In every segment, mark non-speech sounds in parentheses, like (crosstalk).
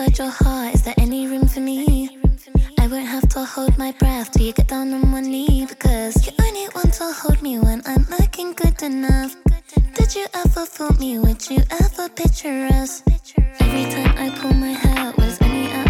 inside your heart. Is there any room for me? I won't have to hold my breath till you get down on one knee because you only want to hold me when I'm looking good enough. Did you ever fool me? Would you ever picture us? Every time I pull my hair, was only out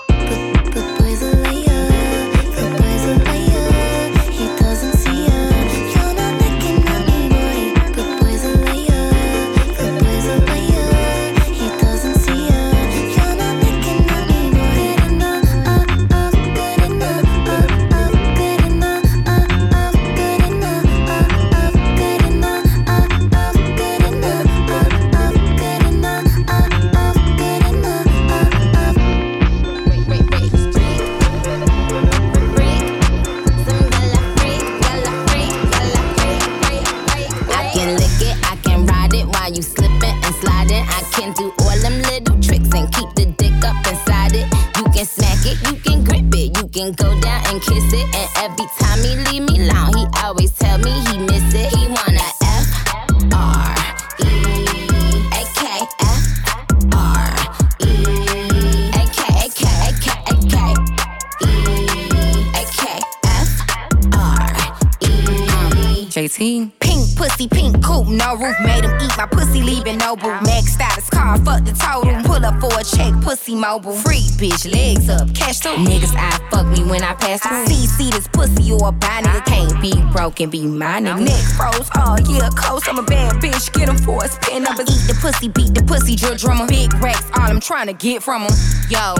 Be broken, be my nigga. Neck froze, oh yeah, close. I'm a bad bitch, get him for his pin numbers. Eat the pussy, beat the pussy, drill drummer. Big racks, all I'm trying to get from him. Yo,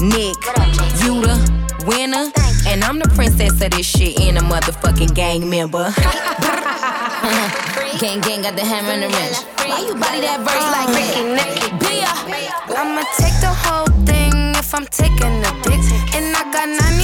Nick, you the winner. And I'm the princess of this shit and a motherfucking gang member. (laughs) Gang gang got the hammer and the wrench. Why you body that verse uh, like Ricky Nicky? Bia. I'ma take the whole thing if I'm taking a dick. And I got 99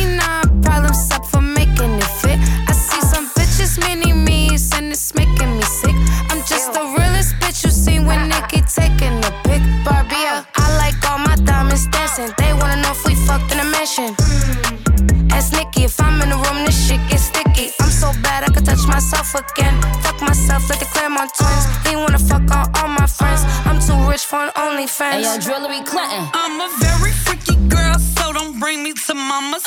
myself again. Fuck myself like the Clermont twins. He wanna fuck on all my friends. I'm too rich for an OnlyFans. Hey, yo, Drillery Clinton. I'm a very freaky girl, so don't bring me to mamas.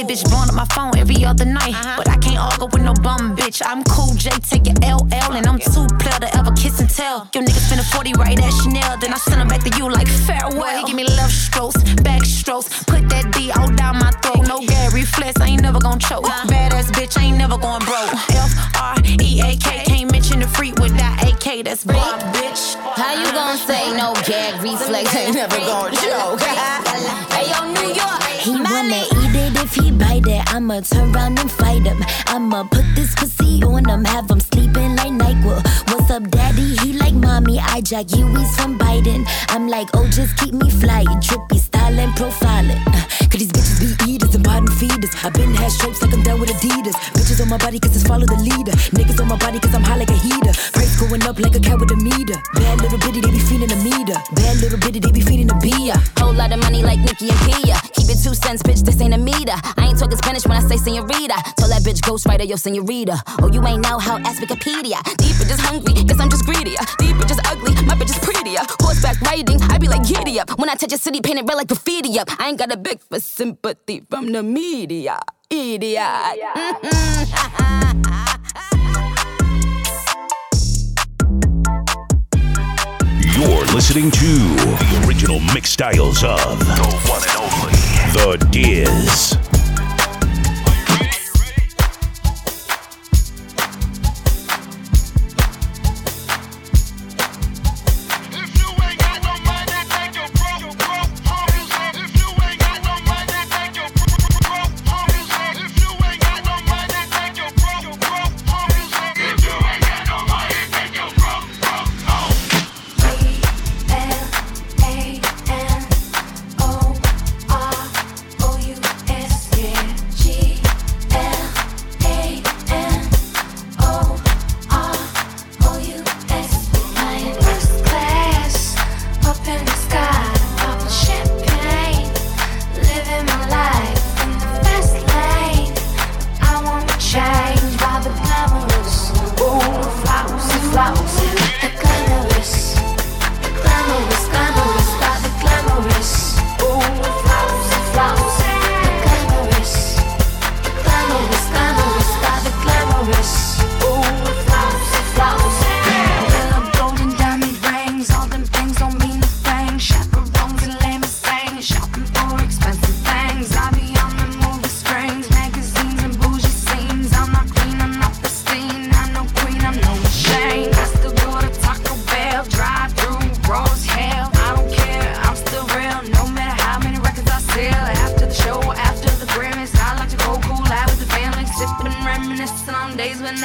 It, doing it. While hit bitch blowing up my phone every other night. Uh-huh. But I can't argue with no bum bitch. I'm cool, J, take your LL, and I'm too player to ever kiss and tell. Your nigga spend a 40 right at Chanel, then I send him back to you like farewell. He give me left strokes, back strokes, put that D all down my throat. No Gary Flex, I ain't never gonna choke. Badass bitch, I ain't never going broke. F R E A K, can't mention the freak without AK. That's Bob, bitch. How you gonna say no gag reflex (laughs) ain't never gonna bite it. I'ma turn around and fight him. I'ma put this pussy on him, have him sleeping like NyQuil. What's up, daddy? He like mommy. I jack Huey's from Biden. I'm like, oh, just keep me flying. Drippy style and profiling. Cause these bitches be eaters and bottom feeders. I been had stripes like I'm down with Adidas. Bitches on my body cause it's follow the leader. Niggas on my body cause I'm high like a heater. Price going up like a cat with a meter. Bad little bitty, they be feeding a meter. Bad little bitty, they be feeding a. Whole lot of money like Nicky and Pia. Keep it two cents, bitch, this ain't a meter. I ain't talking Spanish when I say senorita. Told that bitch ghostwriter, yo, senorita. Oh, you ain't know how, ask Wikipedia. Deep bitch hungry, guess I'm just greedier. Deep bitch ugly, my bitch is prettier. Horseback riding, I be like giddy up. When I touch a city, painted red like graffiti up. I ain't got a big for sympathy from the media. Idiot. (laughs) You're listening to the original mix styles of the one and only The Diz.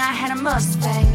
I had a Mustang.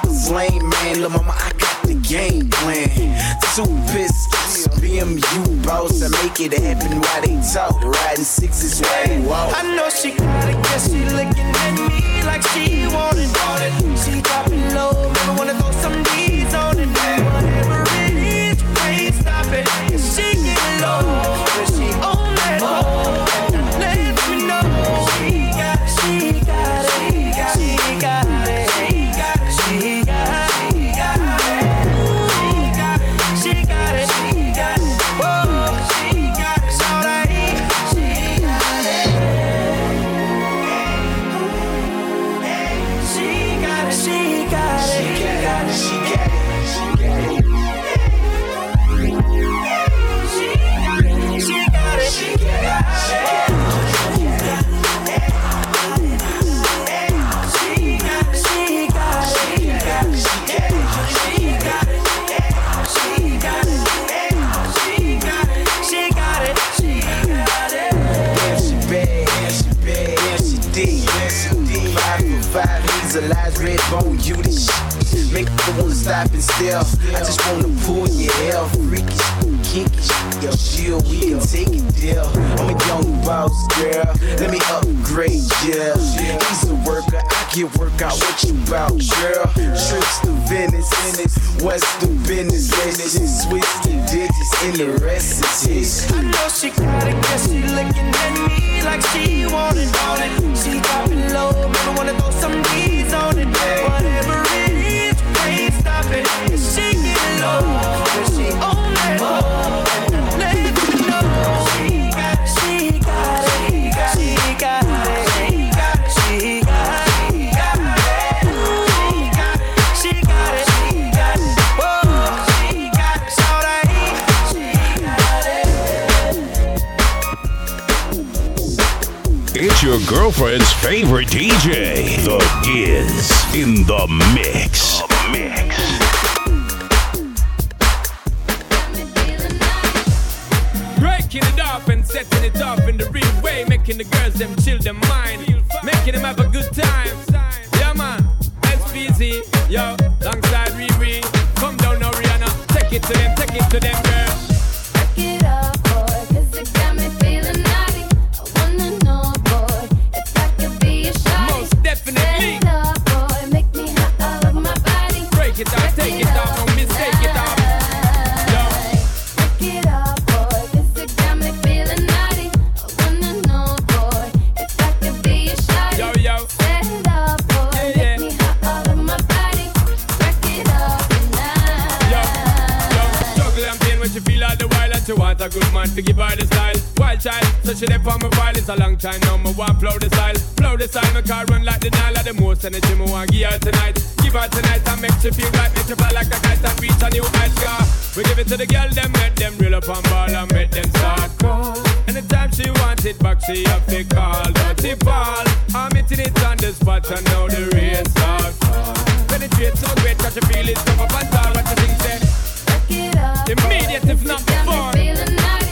lame, man. Lil' mama, I got the game plan. Two pistols, BMU boss. I make it happen while they talk. Riding sixes walk. I know she got it, guess she looking at me like she want it. She dropping out. What you about, girl? Trips to Venice, Venice, west to business, business, Swiss the digits, and the rest is his. I know she got it, guess she looking at me like she want it, your favorite DJ, The Diz, in. The mix. Time now, me want flow the style. Flow the style, my car run like the Nile the most energy me want give her tonight. Give her tonight and make she feel right, make she fly like a kite and reach a new height. Car. We give it to the girl, them make them real up and ball and make them start crawl. Anytime she wants it back, she have to call. Dirty ball, I'm hitting it on the spot and now the race start. Penetrate so great, cause you feel it come up and down. What you think, say? Break it up, Immediate, if not before.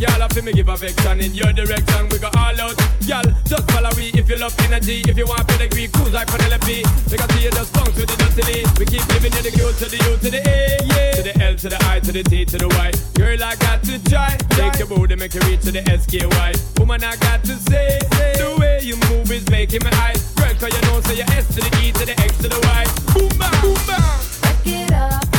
Y'all have to me give affection in your direction. We go all out. Y'all, just follow me if you love energy. If you want pedigree, cruise like Penelope. See you just bounce with the dirty We keep giving you the Q to the U to the A, yeah. To the L to the I to the T to the Y. Girl, I got to try. Take your booty, make you reach to the SKY. Woman, I got to say, the way you move is making me eyes. Girl, cause you know, say your S to the E to the X to the Y. Boom, bang, boom, bang. Break it up,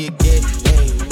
you get paid.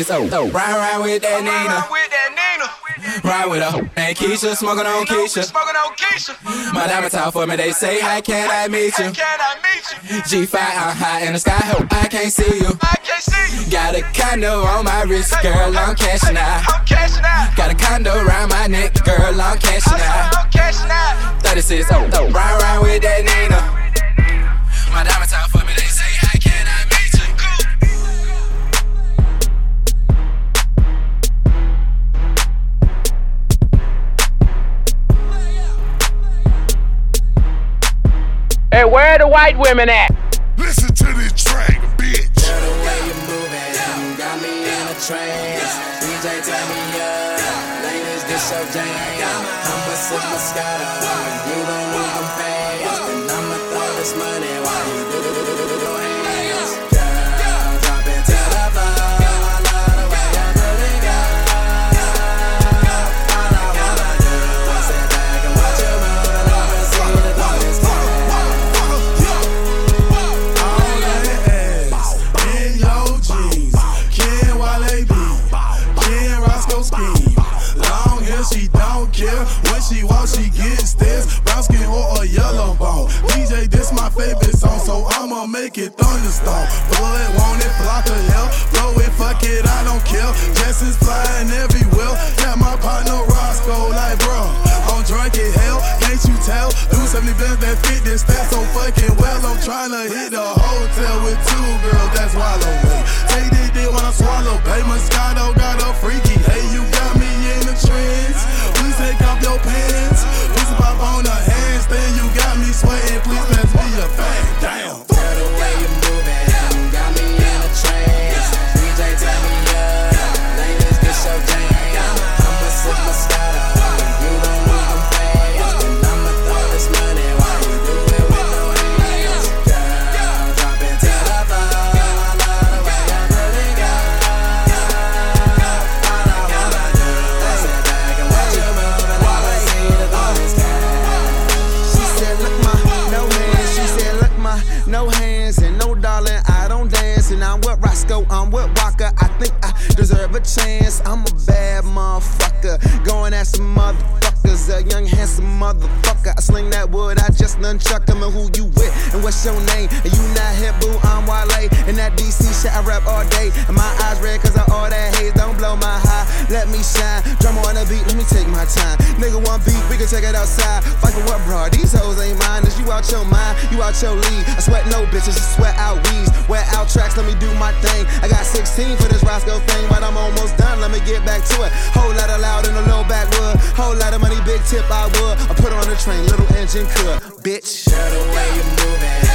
it's over. Ride, ride with that Nina. Ride with her and Keisha, smoking on Keisha. Smoking on Keisha. My diamond talk for me, they say, How can I meet you? Can I meet you? G5, I'm high in the sky, hope I can't see you. I can't see you. Got a condo on my wrist, girl, I'm cashing out. I'm out. Got a condo around my neck, girl, I'm cashing out. I'm out. 36, oh, ride, ride with that Nina. My diamond Hey, where the white women at? Listen to this track, bitch. Girl, the way you move it, got me in a trance. DJ, turn me up. Ladies, this. You out your league. I sweat no bitches, I sweat out weeds. Wear out tracks, let me do my thing. I got 16 for this Roscoe thing, but I'm almost done. Let me get back to it. Whole lot of loud in the low backwood. Whole lot of money, big tip, I would. I put on the train, little engine could. Bitch. Girl, the way you moving,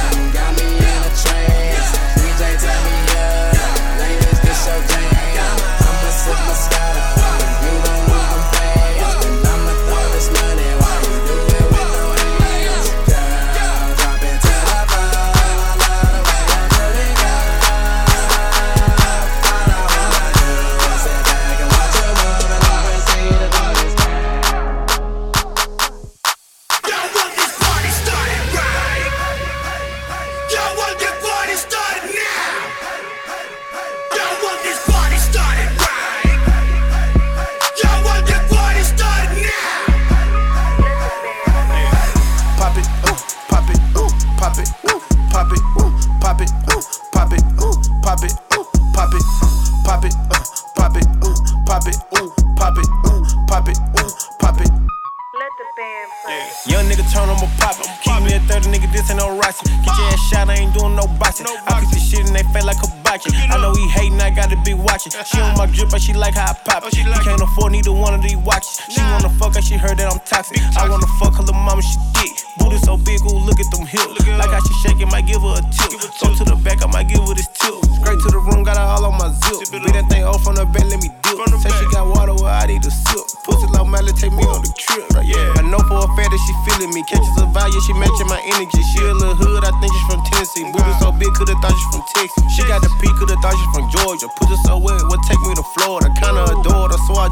like hop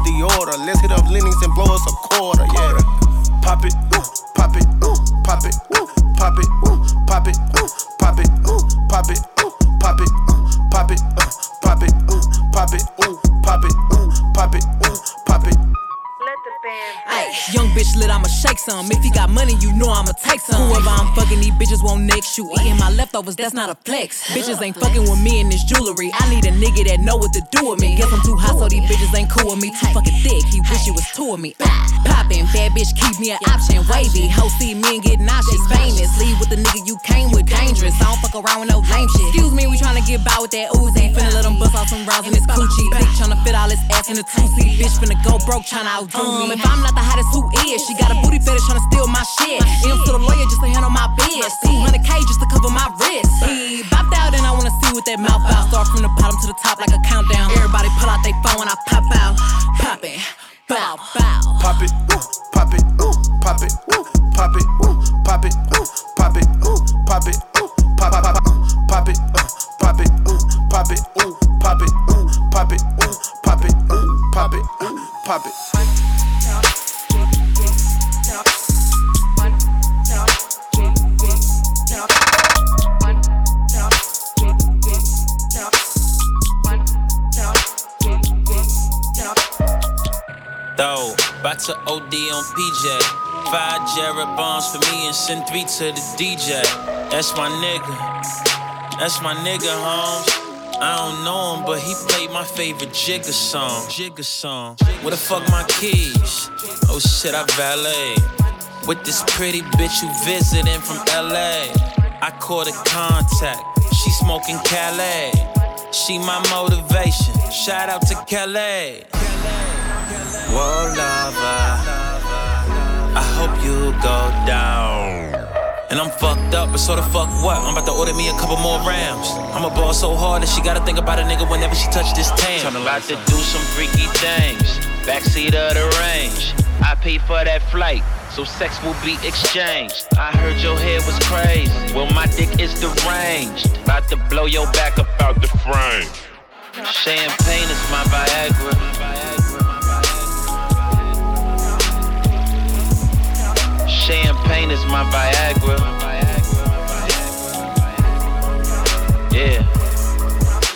I deorder. Let's hit up Lenox and blow us a quarter, yeah. Pop it, pop it, pop it, pop it, pop it, pop it, pop it, pop young bitch lit, I'ma shake some. If you got money, you know I'ma take some. Whoever I'm fucking, these bitches won't next you. Eating my leftovers, that's not a flex. Bitches ain't fucking with me in this jewelry. I need a nigga that know what to do with me. Guess I'm too hot, so these bitches ain't cool with me. Too fucking thick, he wish he was two of me. Poppin', bad bitch, keep me an option. Wavy, hoe see me and get nauseous. Famous, leave with the nigga you came with. Dangerous, I don't fuck around with no lame shit. Excuse me, we tryna get by with that Uzi. Finna let him bust out some rounds in his coochie. Dick tryna fit all his ass in a two seat. Bitch finna go broke tryna outdo me. Um. If I'm not the hottest, who is? She got a booty fetish tryna steal my shit. M's to the lawyer just to handle my biz. 200k just to cover my wrist. He bopped out and I wanna see what that mouth out. Start from the bottom to the top like a countdown. Everybody pull out their phone when I pop out. Pop it. Bow, bow. Pop it, ooh, pop it, ooh, pop it, ooh, pop it, ooh, pop it, ooh, pop it, ooh, pop it, ooh, pop pop pop pop it, uh, pop it, ooh, pop it, ooh, pop it, ooh, pop it, ooh, pop it, ooh, pop it, ooh, pop it. Though, about to OD on PJ. Five jeroboams for me and send three to the DJ. That's my nigga. That's my nigga, Holmes. I don't know him, but he played my favorite Jigga song. Jigga song. Where the fuck my keys? Oh shit, I valet. With this pretty bitch who visiting from LA. I caught a contact. She smoking Calais. She my motivation. Shout out to Calais. Whoa, lover. I hope you go down. And I'm fucked up, but so the fuck what? I'm about to order me a couple more rounds. I'm a ball so hard that she gotta think about a nigga whenever she touch this tan. About to do some freaky things. Backseat of the range. I paid for that flight, so sex will be exchanged. I heard your head was crazy. Well, my dick is deranged. About to blow your back up out the frame. Champagne is my Viagra. Champagne is my Viagra. Yeah.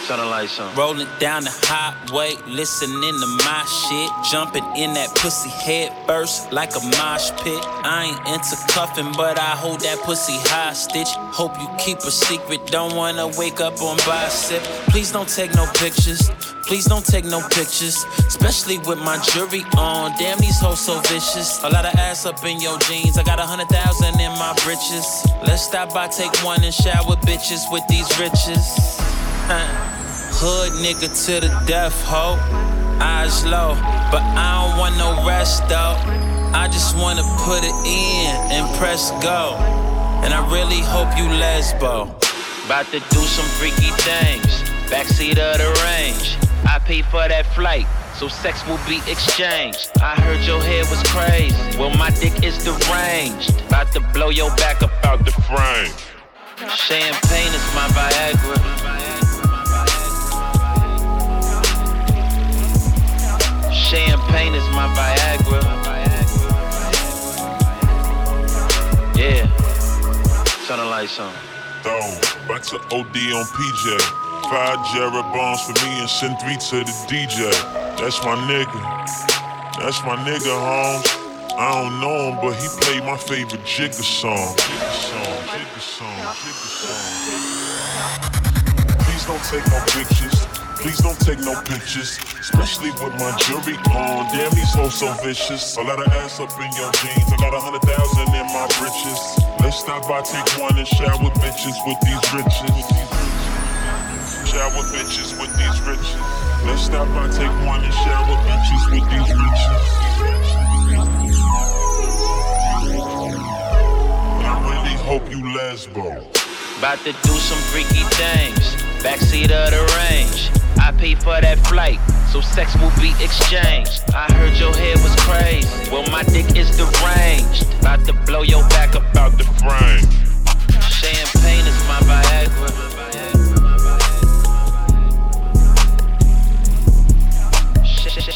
Turn. Rolling down the highway, listening to my shit. Jumping in that pussy head first like a mosh pit. I ain't into cuffing, but I hold that pussy hostage. Hope you keep a secret, don't wanna wake up on bicep. Please don't take no pictures. Please don't take no pictures, especially with my jewelry on. Damn, these hoes so vicious. A lot of ass up in your jeans. I got a hundred thousand in my britches. Let's stop by, take one and shower bitches with these riches. Hood nigga to the death, ho. Eyes low, but I don't want no rest though. I just wanna put it in and press go. And I really hope you lesbo. About to do some freaky things. Backseat of the range. I pay for that flight, so sex will be exchanged. I heard your head was crazy. Well, my dick is deranged. About to blow your back up out the frame. Champagne is my Viagra. Is my Viagra. Yeah. Turn the lights on. Dog, back to OD on PJ. Five Jared for me and send three to the DJ. That's my nigga. That's my nigga, Holmes. I don't know him, but he played my favorite Jigga song. Jigga song, Jigga song, Jigga song. Please don't take no pictures. Please don't take no pictures, especially with my jewelry on. Damn, these hoes so vicious. A lot of ass up in your jeans. I got a hundred thousand in my britches. Let's stop by, take one and shower bitches with these riches shower bitches with these riches. Let's stop by, take one and shower bitches with these riches. I really hope you lesbo. About to do some freaky things. Backseat of the range. I pay for that flight, so sex will be exchanged. I heard your head was crazy. Well, my dick is deranged. About to blow your back up out the frame. Champagne is my Viagra.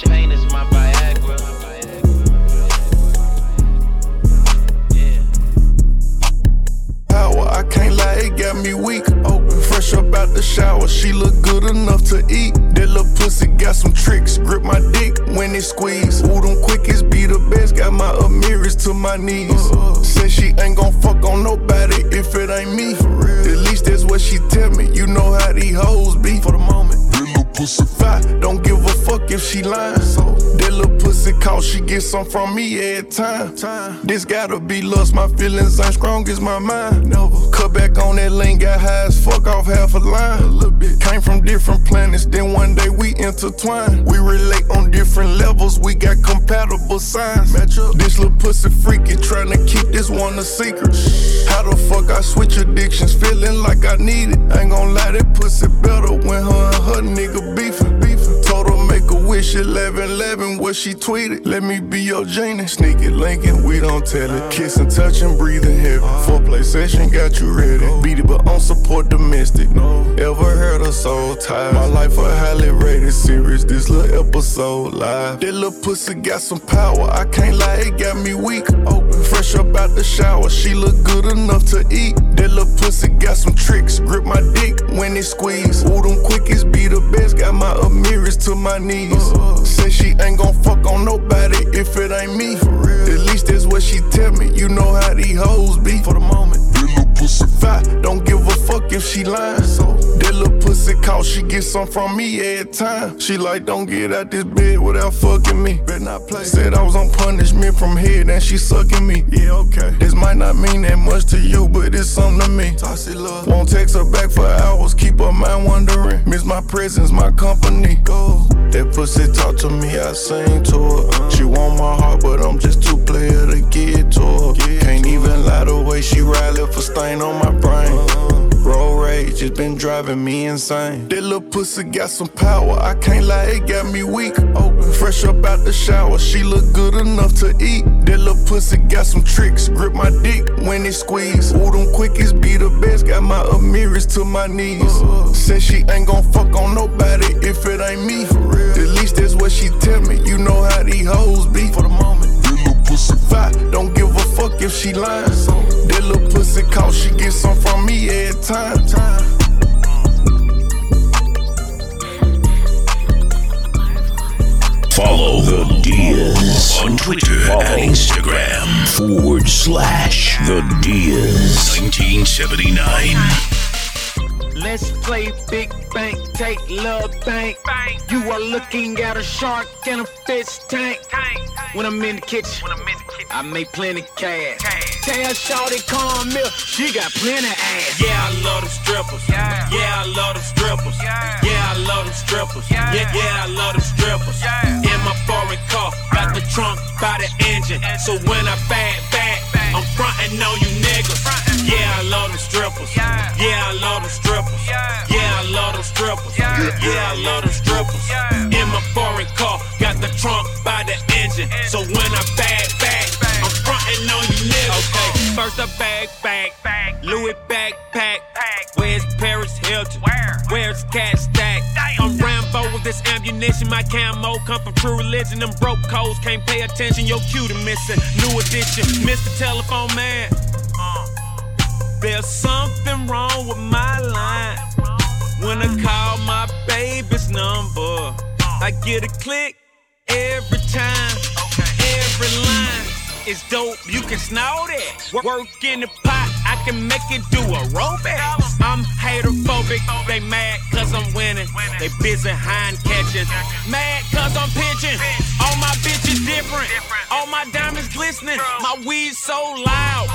Pain is my Viagra. Power, I can't lie, it got me weak. Open, fresh up out the shower, she look good enough to eat. That little pussy got some tricks, grip my dick when it squeeze. Ooh, them quickest be the best, got my Amiris to my knees. Said she ain't gon' fuck on nobody if it ain't me. At least that's what she tell me. You know how these hoes be for the moment pussy fat. Don't give a fuck if she lying. So that little pussy call, she get some from me every time. time. This gotta be lust, my feelings ain't strong as my mind. Never cut back on that lane, got high as fuck off half a line. A little bit. Came from different planets, then one day we intertwine. We relate on different levels, we got compatible signs. Match up. This little pussy freaky, trying to keep this one a secret. How the fuck I switch addictions, feeling like I need it. Ain't gon' lie, that pussy better when her and her nigga beefing, wish 11 11 what she tweeted. Let me be your genie. Sneak it, Lincoln, we don't tell it. Kiss and touch and breathe in heaven. Foreplay session got you ready. Beat it, but on support domestic. No, ever heard a soul tie? My life a highly rated series. This little episode live. That little pussy got some power. I can't lie, it got me weak. Open, fresh up out the shower. She look good enough to eat. That little pussy got some tricks. Grip my dick when it squeeze. Ooh, them quickies be the best. Got my Amiris to my knees. Uh, Say she ain't gon' fuck on nobody if it ain't me. At least that's what she tell me. You know how these hoes be for the moment. That little pussy fat, don't give a fuck if she lying. So that little pussy call, she get some from me every time. She like, don't get out this bed without fucking me. Better not play. Said I was on punishment from head and she sucking me. Yeah, okay. This might not mean that much to you, but it's something to me. Tossy love. Won't text her back for hours, keep her mind wondering. Miss my presence, my company. Go. That pussy talk to me, I sing to her. She want my heart, but I'm just too player to get to her. Can't even lie the way she ride, left a stain on my brain. Uh-huh. Road rage has been driving me insane. That little pussy got some power, I can't lie, it got me weak. Open, fresh up out the shower, she look good enough to eat. That little pussy got some tricks, grip my dick when it squeeze. Ooh, them quickies be the best, got my Amiris to my knees. Said she ain't gon' fuck on nobody if it ain't me. At least that's what she tell me. You know how these hoes be for the moment. That little pussy fat, don't give a fuck if she lying that time. time. Follow the Diaz on Twitter Follow. and Instagram forward slash the Diaz 1979. Let's play big bank, take love bank. bank. You are looking at a shark in a fish tank. tank. When I'm in the kitchen. I make plenty cash. Tell Shorty come here, she got plenty ass. Yeah, I love them strippers. Yeah, I love them strippers. Yeah, I love them strippers. Yeah, yeah, I love them strippers. In my foreign car, got the trunk by the engine. So when I back back, I'm frontin' on you niggas. Yeah, I love them strippers. Yeah, I love them strippers. Yeah, I love them strippers. Yeah, I love them strippers. In my foreign car, got the trunk by the engine. So when I back back, I'm frontin' on you niggas. Okay, first I bag back, Louis backpack. Where's Paris Hilton? Where's Cat Stack? I'm Rambo with this ammunition. My camo come from true religion. Them broke codes can't pay attention. Your cue to missing. New edition, Mr. Telephone Man. There's something wrong with my line. When I call my baby's number, I get a click every time. Every line is dope. You can snort it. Work in the pot, I can make it do a robot. I'm haterphobic. They mad cause I'm winning. They busy hind catching. Mad cause I'm pitching. All my bitches different. All my diamonds glistening. My weed so loud.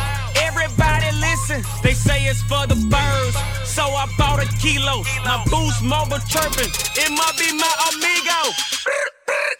Everybody listen. They say it's for the birds. So I bought a kilo. My boost mobile chirping. It might be my amigo.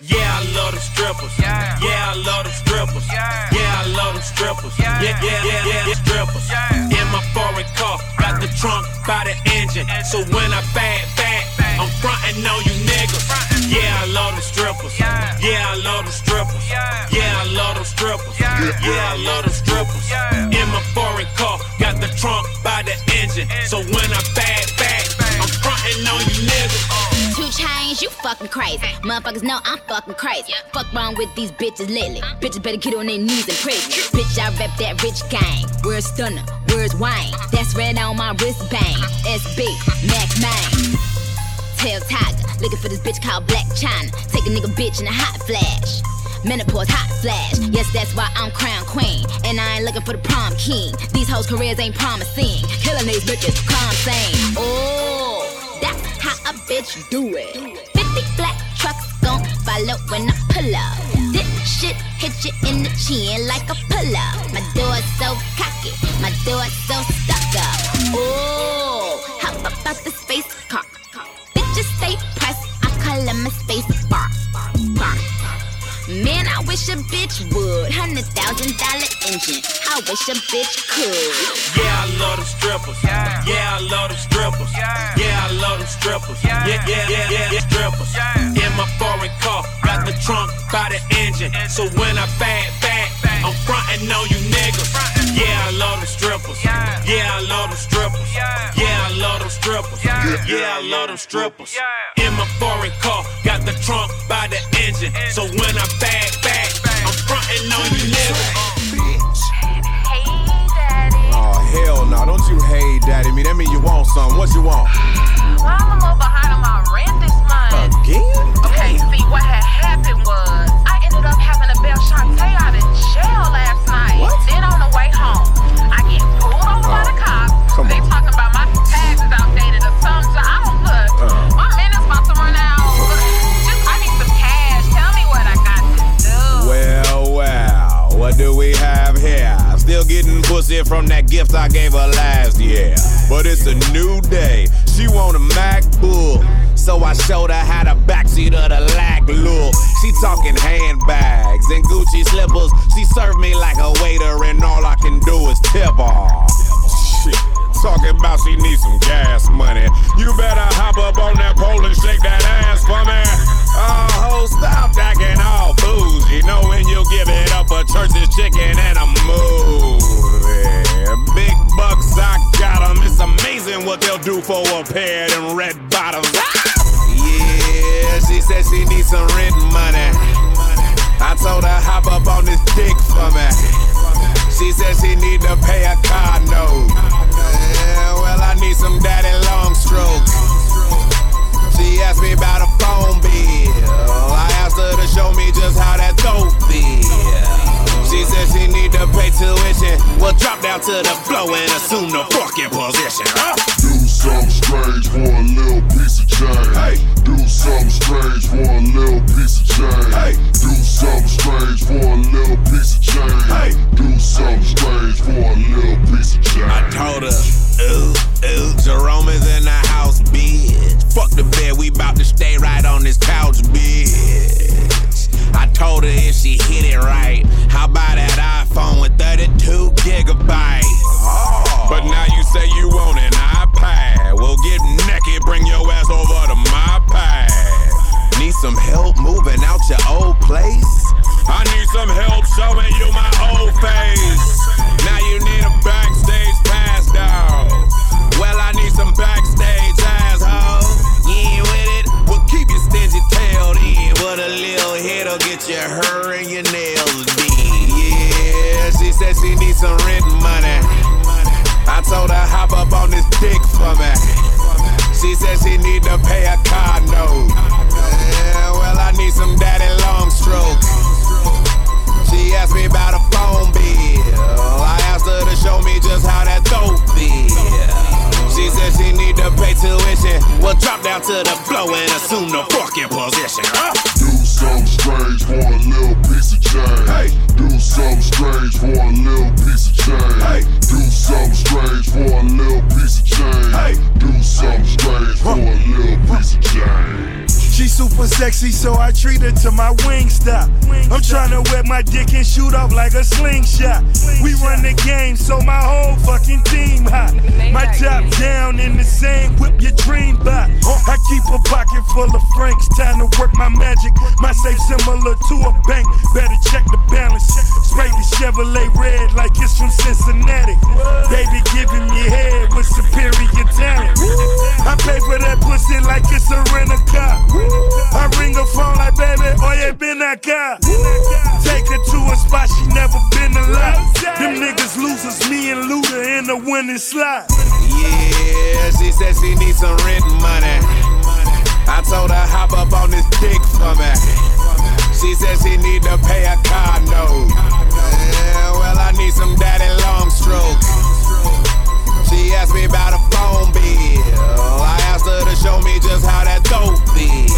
Yeah, I love them strippers. Yeah, I love them strippers. Yeah, I love them strippers. Yeah, yeah, yeah, yeah, strippers. In my foreign car, got the trunk by the engine. So when I back back, I'm frontin' on you niggas. Yeah, I love them strippers. Yeah, I love them strippers. Yeah, I love them strippers. Yeah, I love them strippers. In my foreign car, got the trunk by the engine. So when I back back, I'm frontin' on you niggas. You fucking crazy. Motherfuckers know I'm fucking crazy. Fuck wrong with these bitches lately. Bitches better get on their knees and pray. Bitch, I rep that rich gang. Where's Stunner? Where's Wayne? Uh-huh. That's red on my wristband. Uh-huh. SB, uh-huh. Mac Main. Tail Tiger, looking for this bitch called Black China. Take a nigga bitch in a hot flash. Menopause hot flash. Yes, that's why I'm crown queen. And I ain't looking for the prom king. These hoes' careers ain't promising. Killing these bitches, calm sane. Oh, that's how a bitch do it. Follow when I pull up. This shit hit you in the chin like a pull up. My door's so cocky, my door's so stuck up. Oh, how about the space car? Bitches stay pressed, I call them a space bar. Bar. Man, I wish a bitch would. Hundred thousand dollar engine. I wish a bitch could. Yeah, I love them strippers. Yeah, I love them strippers. Yeah, I love them strippers. Yeah, yeah, yeah, yeah, yeah, strippers. In my foreign car, got the trunk by the engine. So when I back back, I'm frontin' on you niggas. Yeah, I love them strippers. Yeah, I love them strippers. Yeah, I love them strippers. Yeah, I love them strippers. In my foreign car, got the trunk by the engine. So when I back back, I'm frontin' on you niggas. Oh, hell no. Don't you hate daddy me. That mean you want something. What you want? Well, I'm a little behind on my rent this month. Again? Okay, see, what had happened was I ended up having to bail Shantae out of jail last night. Then on the way home, getting pussy from that gift I gave her last year. But it's a new day. She want a MacBook. So I showed her how to backseat of the lack look. She talking handbags and Gucci slippers. She served me like a waiter, and all I can do is tip off. Shit. Talking about she needs some gas money. You better hop up on that pole and shake that ass for me. Oh, ho, stop acting all bougie. Know when you give it up for church's chicken and a movie. Big bucks, I got 'em. It's amazing what they'll do for a pair of them red bottoms. Yeah, she said she needs some rent money. I told her hop up on this dick for me. She said she need to pay a car note. Yeah, well, I need some daddy long stroke. She asked me about a phone bill. I asked her to show me just how that dope feel. She said she need to pay tuition. Well, drop down to the floor and assume the fucking position, huh? Do something strange for a little piece of change. Hey. Do something strange for a little piece of change. Hey. Do something like it's a rent a car. I ring her phone like, baby, oh, oye, been that car. Take her to a spot she never been a lot. Them niggas losers, me and Luda in the winning slot. Yeah, she said she needs some rent money. I told her hop up on this dick for me. She said she need to pay a car note. Yeah, well, I need some daddy long stroke. She asked me about a phone bill. I asked her to show me just how that dope feel.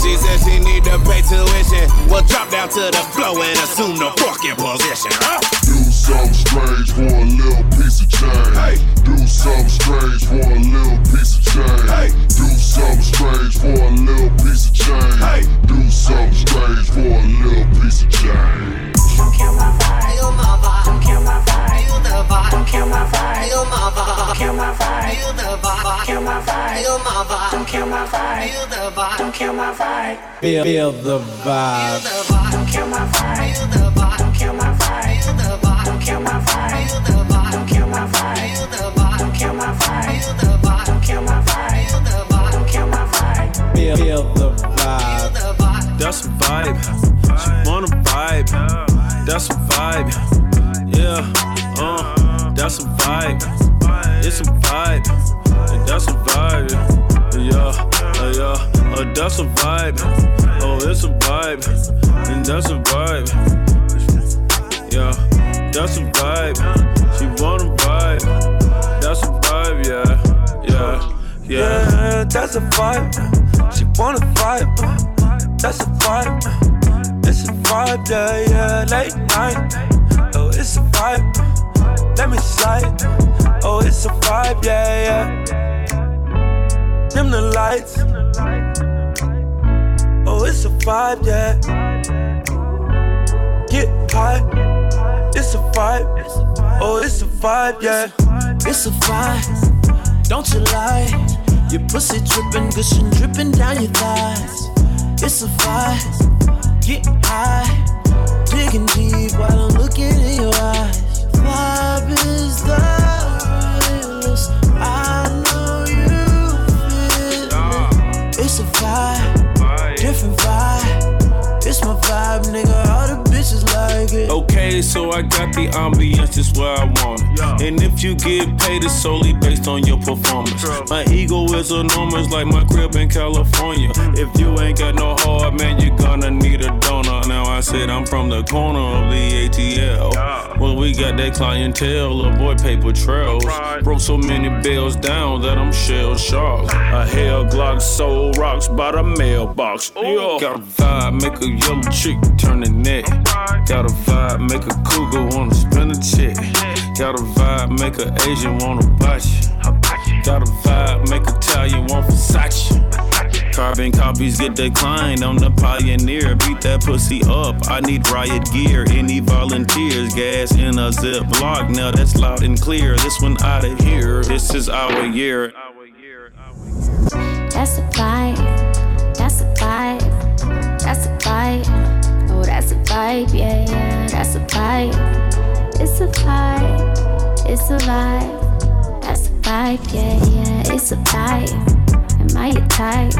She said she need to pay tuition. We'll drop down to the floor and assume the fucking position. Huh? Do something strange for a little piece of change. Hey. Do something strange for a little piece of change. Hey. Do something strange for a little piece of change. Hey. Do something strange for a little piece of change. Don't kill my vibe. You my vibe. Don't kill my vibe. You the vibe. Don't kill my vibe. You my vibe. Don't kill my vibe. You the vibe. Kill my vibe. You my vibe. Don't kill my vibe. You the vibe. Don't kill my vibe. Feel, feel the vibe. Don't kill my vibe. You the vibe. Don't kill my vibe. You the vibe. Don't kill my vibe. You the vibe. Don't kill my vibe. You the vibe. Don't kill my vibe. You the vibe. Don't kill my vibe. You the vibe. Don't kill my vibe. Feel, feel the vibe. That's a vibe. She wanna vibe. That's a vibe. Yeah, uh, that's a vibe. It's a vibe. And that's a vibe. Yeah, uh, yeah, uh, that's a vibe. Oh, it's a vibe. And that's a vibe. Yeah, that's a vibe. She wanna vibe. That's a vibe, yeah, yeah, yeah. Yeah, that's a vibe. She wanna vibe. That's a vibe. It's a vibe, yeah, yeah. Late night. Oh, it's a vibe. Let me slide. Oh, it's a vibe, yeah, yeah. Dim the lights. Oh, it's a vibe, yeah. Get high. It's a vibe. Oh, it's a vibe, yeah. It's a vibe, don't you lie. Your pussy dripping, gushing, dripping down your thighs. It's a vibe, get high, digging deep while I'm looking in your eyes. Vibe is the realest. I know you feel it. It's a vibe, different vibe. It's my vibe, nigga. All the bitches like it. Okay, so I got the ambience just where I want it. And if you get paid, it's solely based on your performance. My ego is enormous, like my crib in California. Mm. If you ain't got no heart, man, you're gonna need a donor. Now I said I'm from the corner of the ATL. Well, we got that clientele, little boy paper trails. Broke so many bills down that I'm shell shocked. A hell Glock soul rocks by the mailbox. Yo. Got a vibe, make a yellow chick turn the neck. Got a vibe, make a cougar wanna spin a check. Got a vibe, make a Asian wanna buy you. Got a vibe, make a Italian want Versace. Carbon copies get declined on the Pioneer. Beat that pussy up. I need riot gear. Any volunteers? Gas in a zip block. Now that's loud and clear. This one out of here. This is our year. That's a vibe. That's a vibe. That's a vibe. Oh, that's a vibe. Yeah, yeah. That's a vibe. It's a vibe. It's a vibe. That's a vibe. Yeah, yeah. It's a vibe. Your type?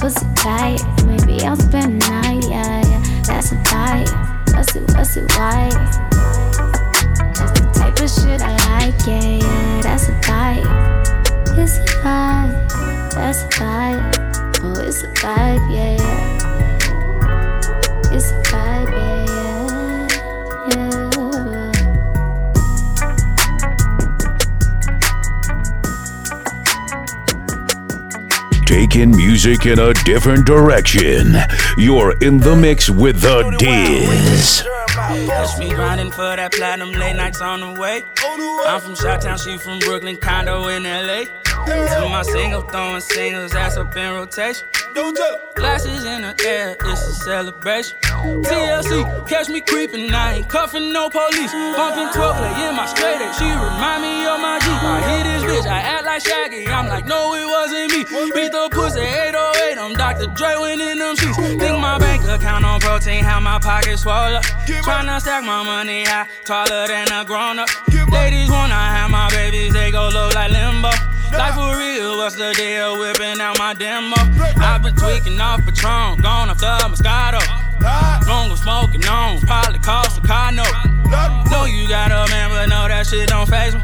pussy tight. Maybe I'll spend the night, yeah, yeah. That's a vibe. What's it, what's it, why? That's the type of shit I like, yeah, yeah. That's a vibe. It's a vibe. That's a vibe. Oh, it's a vibe, yeah, yeah. It's a taking music in a different direction. You're in the mix with the Diz. Catch me grinding for that platinum late nights on the way. I'm from Shot Town, she from Brooklyn, condo in LA. To my single, throwing singles, ass up in rotation. Glasses in the air, it's a celebration. TLC, catch me creeping, I ain't cuffing no police. Bumping 12 play in my straight A, she remind me of my G. I hit this bitch, I act like Shaggy, I'm like, no, it wasn't me. Beat the pussy 808, I'm Dr. Dre winning them sheets. Think my bank account on protein, how my pockets swallow. Tryna stack my money high, taller than a grown up. Ladies wanna have my babies, they go low like limbo. Like for real, what's the deal? Whipping out my demo. I've been tweaking off Patron, gone off the Moscato. Long smoking on, probably cost a car note. Know you got a man, but no, that shit don't phase me.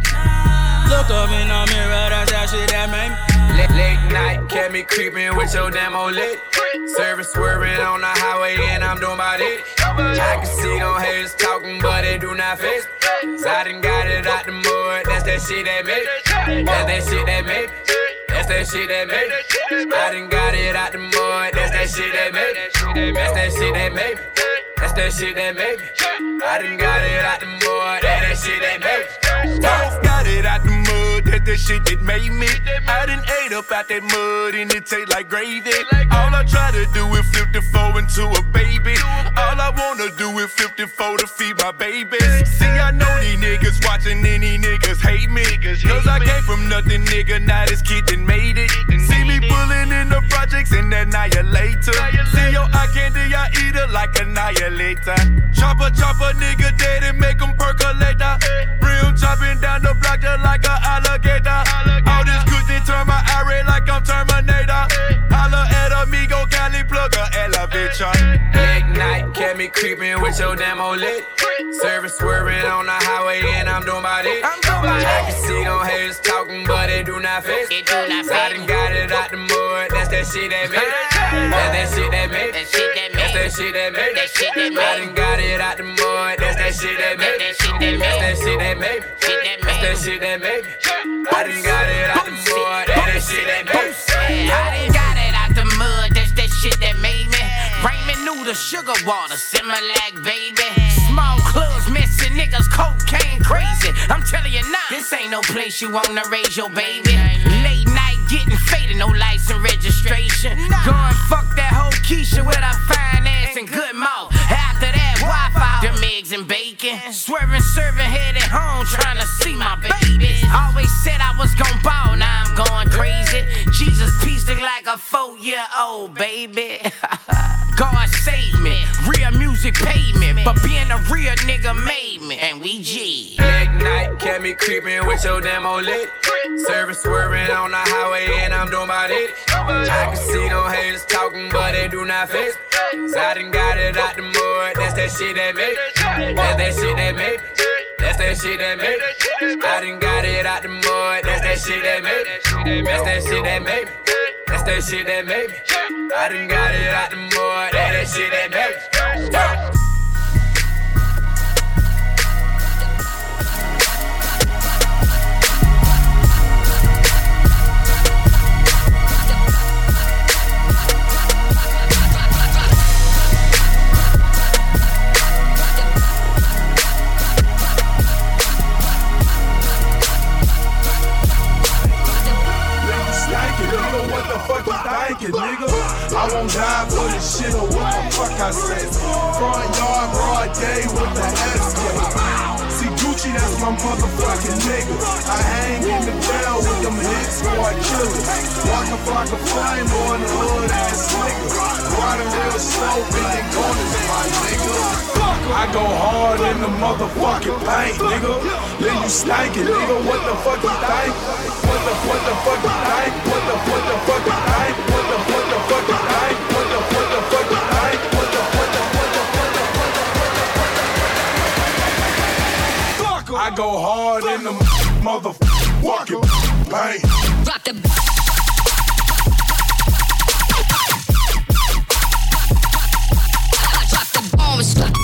Look up in the mirror, that's that shit that made me. Late, late night, kept me creeping with your old lit. Service swerving on the highway, and I'm doing about it. I can see them haters talking, but they do not face me. I done got it out the mud, that's that shit that made me. That's that shit that made me. That's that shit that made me. I done got it out the mud, that's that shit that made me. That's that shit that made me. That's that shit that made me. I done got it out the mud, that's that shit that made me. Got it out the mud, that's that shit that made me. I done ate up out that mud and it taste like gravy. All I try to do is flip the four into a baby. All I wanna do is 54 to feed my babies. See, I know these niggas watching any niggas hate me. Cause I came from nothing, nigga. Now this kid done made it. Pulling in the projects and annihilator. See your eye candy, I eat it like annihilator. Chopper, chopper, nigga dead and make them percolator. Brim chopping down the block just like an alligator. All night, me creeping with your damn old lit. Service swerving on the highway, and I'm doing about it. I can see them haters talking, but they do not face me. So I done got it out the mud, that's that shit they make. That's that shit that made it. That's that shit that made it. That's that shit that made it. I done got it out the mud, that's that shit that made it. That's that shit that made me. That's that shit that made me. I done got it out the mud, that's that shit that made me. I done got knew the sugar water, Similac, baby. Small clubs, messy niggas, cocaine crazy. I'm telling you now, this ain't no place you wanna raise your baby. Late night getting faded, no license registration. Go and fuck that whole Keisha with her fine ass and good mouth. Them eggs and bacon. Swerving, serving, headed home, trying to see my babies. Always said I was gon' ball, now I'm going crazy. Jesus pieced it like a four-year-old baby. (laughs) God saved me, real music paid me, but being a real nigga made me, and we G. Late night, kept me creeping with your old lit. Service swerving on the highway, and I'm doing about it. I can see them haters talking, but they do not me. So I done got it out the mud, that's that shit that made me. That's that shit that made me. That's that shit that made me. I done got it out the mud, that's that shit that made me. That's that shit that made me. That's that shit that made me. I done got it out the mud, that's that shit that made nigga. I won't die for this shit or what the fuck I said. Front yard, broad day with the SK. See Gucci, that's my motherfucking nigga. I hang in the jail with them hit squad killers. Walk a flock of flame on the hood ass nigga. Riding real slow, bending corners, my nigga. I go hard in the motherfucking paint, nigga. Then you stank it, nigga. What the fuck you think? What the what the fuck you think? What the what the fuck I go hard in the motherfucking paint. Rock the Drop the bombs.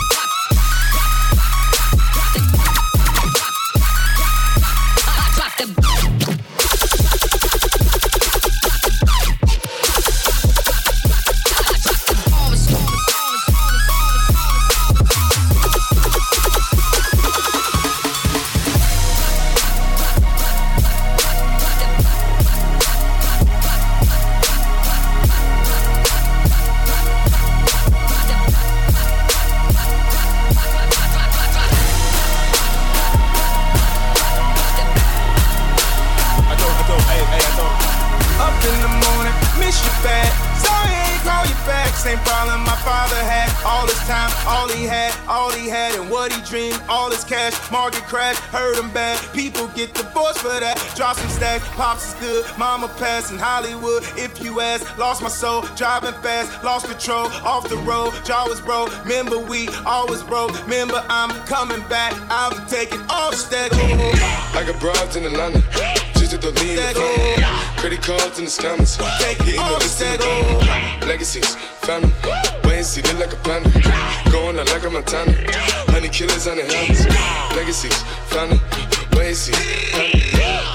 For some stacks, pops is good. Mama passed in Hollywood. If you ask, lost my soul, driving fast, lost control, off the road. Jaw was broke. Remember we always broke. Remember I'm coming back. I'm taking off stack. I got broads in Atlanta, just at the lean in the phone. Credit cards in the scammers, hitting the list in the. Legacies, family, and see, look like a panda. Going out like a Montana, honey killers on the helmets. Legacies, family, and see.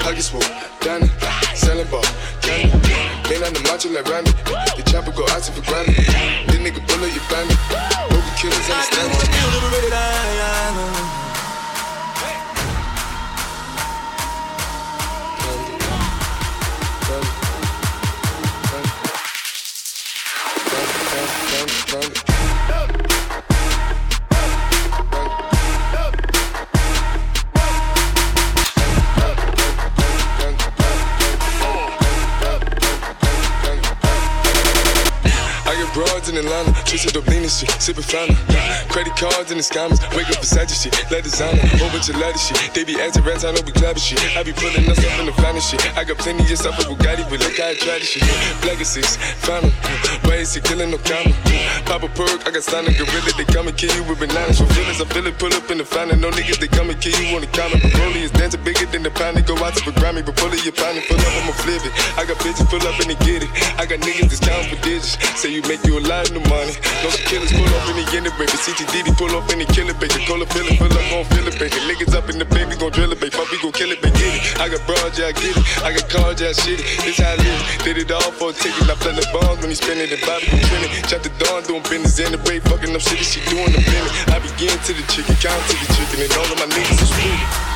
Huggy swoop, Danny, selling ball, candy. Man on the macho like Randy, the chopper go out for granted. This nigga bullet your family, Broken killers understand in Atlanta, lean and shit, sippin' fountain. Credit cards in the scammers, wake up your shit, let designer, whole bunch of leather shit. They be acting rats, I know we clapping shit. I be pulling us up in the finest shit. I got plenty of stuff with Bugatti, but look how I try this shit. Legacies, fountain, why is he killing no comma? Pop a perk, I got signed a gorilla, they come and kill you with bananas. For feelings, I feel it, pull up in the fountain. No niggas, they come and kill you on the counter. Broly is dancing bigger than the pound, go out to the Grammy, but pull it, your pound, pull up, I'ma flip it. I got bitches, pull up and they get it. I got niggas counting for digits, say you make you a of money. No killers pull up in the end, baby. CTDD pull up in the killer, baby. Call a pill, fill up, gon' fill it, baby. Niggas up in the baby, gon' drill it, baby. We gon' kill it, baby. Get it. I got broads, yeah, I get it. I got cars, yeah, I shit it. This how I live. Did it all for a ticket. I play the bombs when he spinning the Bobby gon' trend it. The dawn, doing business in the break, fucking up shit, she doing the minute. I begin to the chicken, count to the chicken, and all of my niggas is free.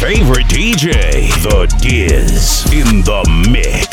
favorite DJ, The Diz, in the mix.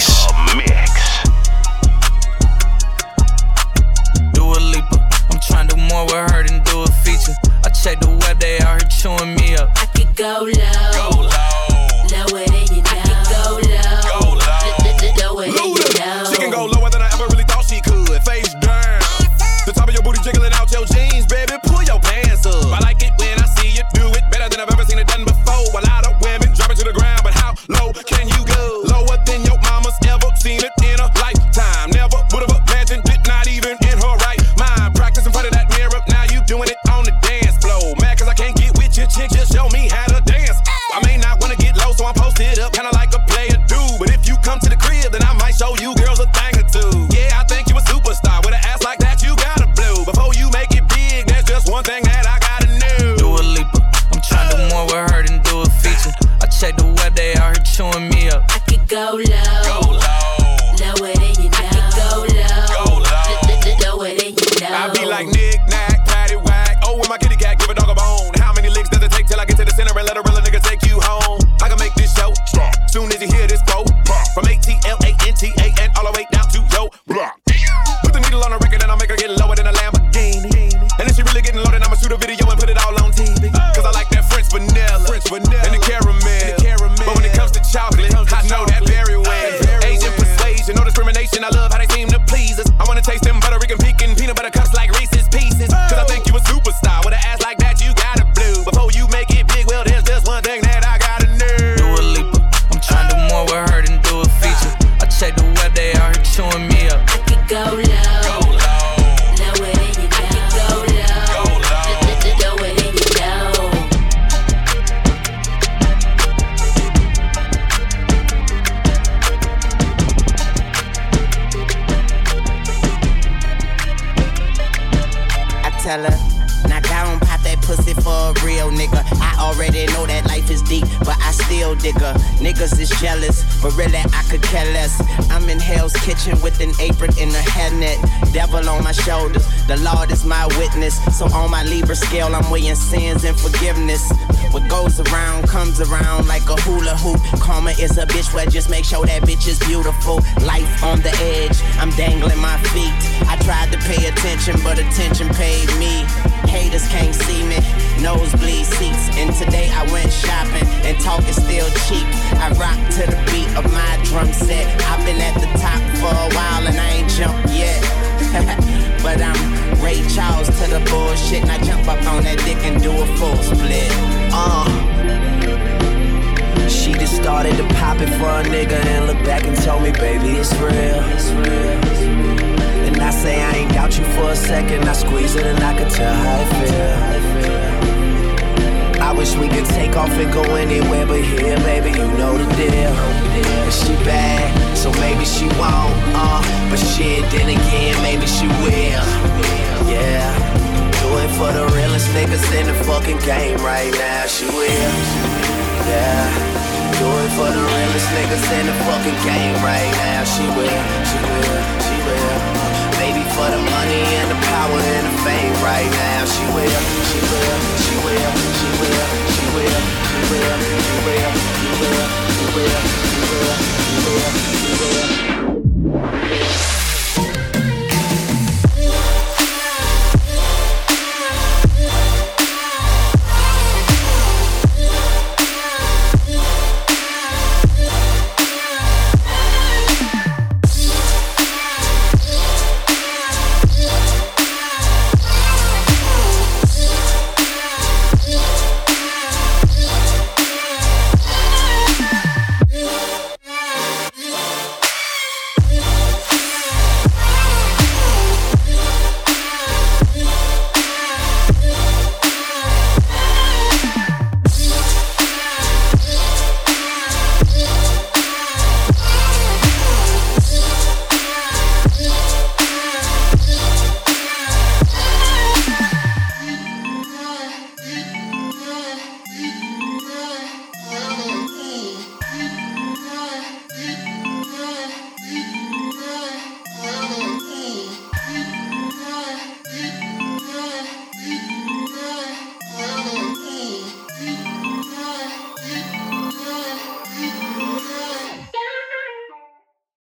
we can take off and go anywhere but here, baby. You know the deal. And she bad, so maybe she won't. Uh, but shit, then again, maybe she will. Yeah, do it for the realest niggas in the fucking game right now. She will. Yeah. Do it for the realest niggas in the fucking game right now. She will, she will, she will for the money and the power and the fame right now. She will, she will, she will, she will, she will, she will, she will, she will, she will, she will, she will, she will.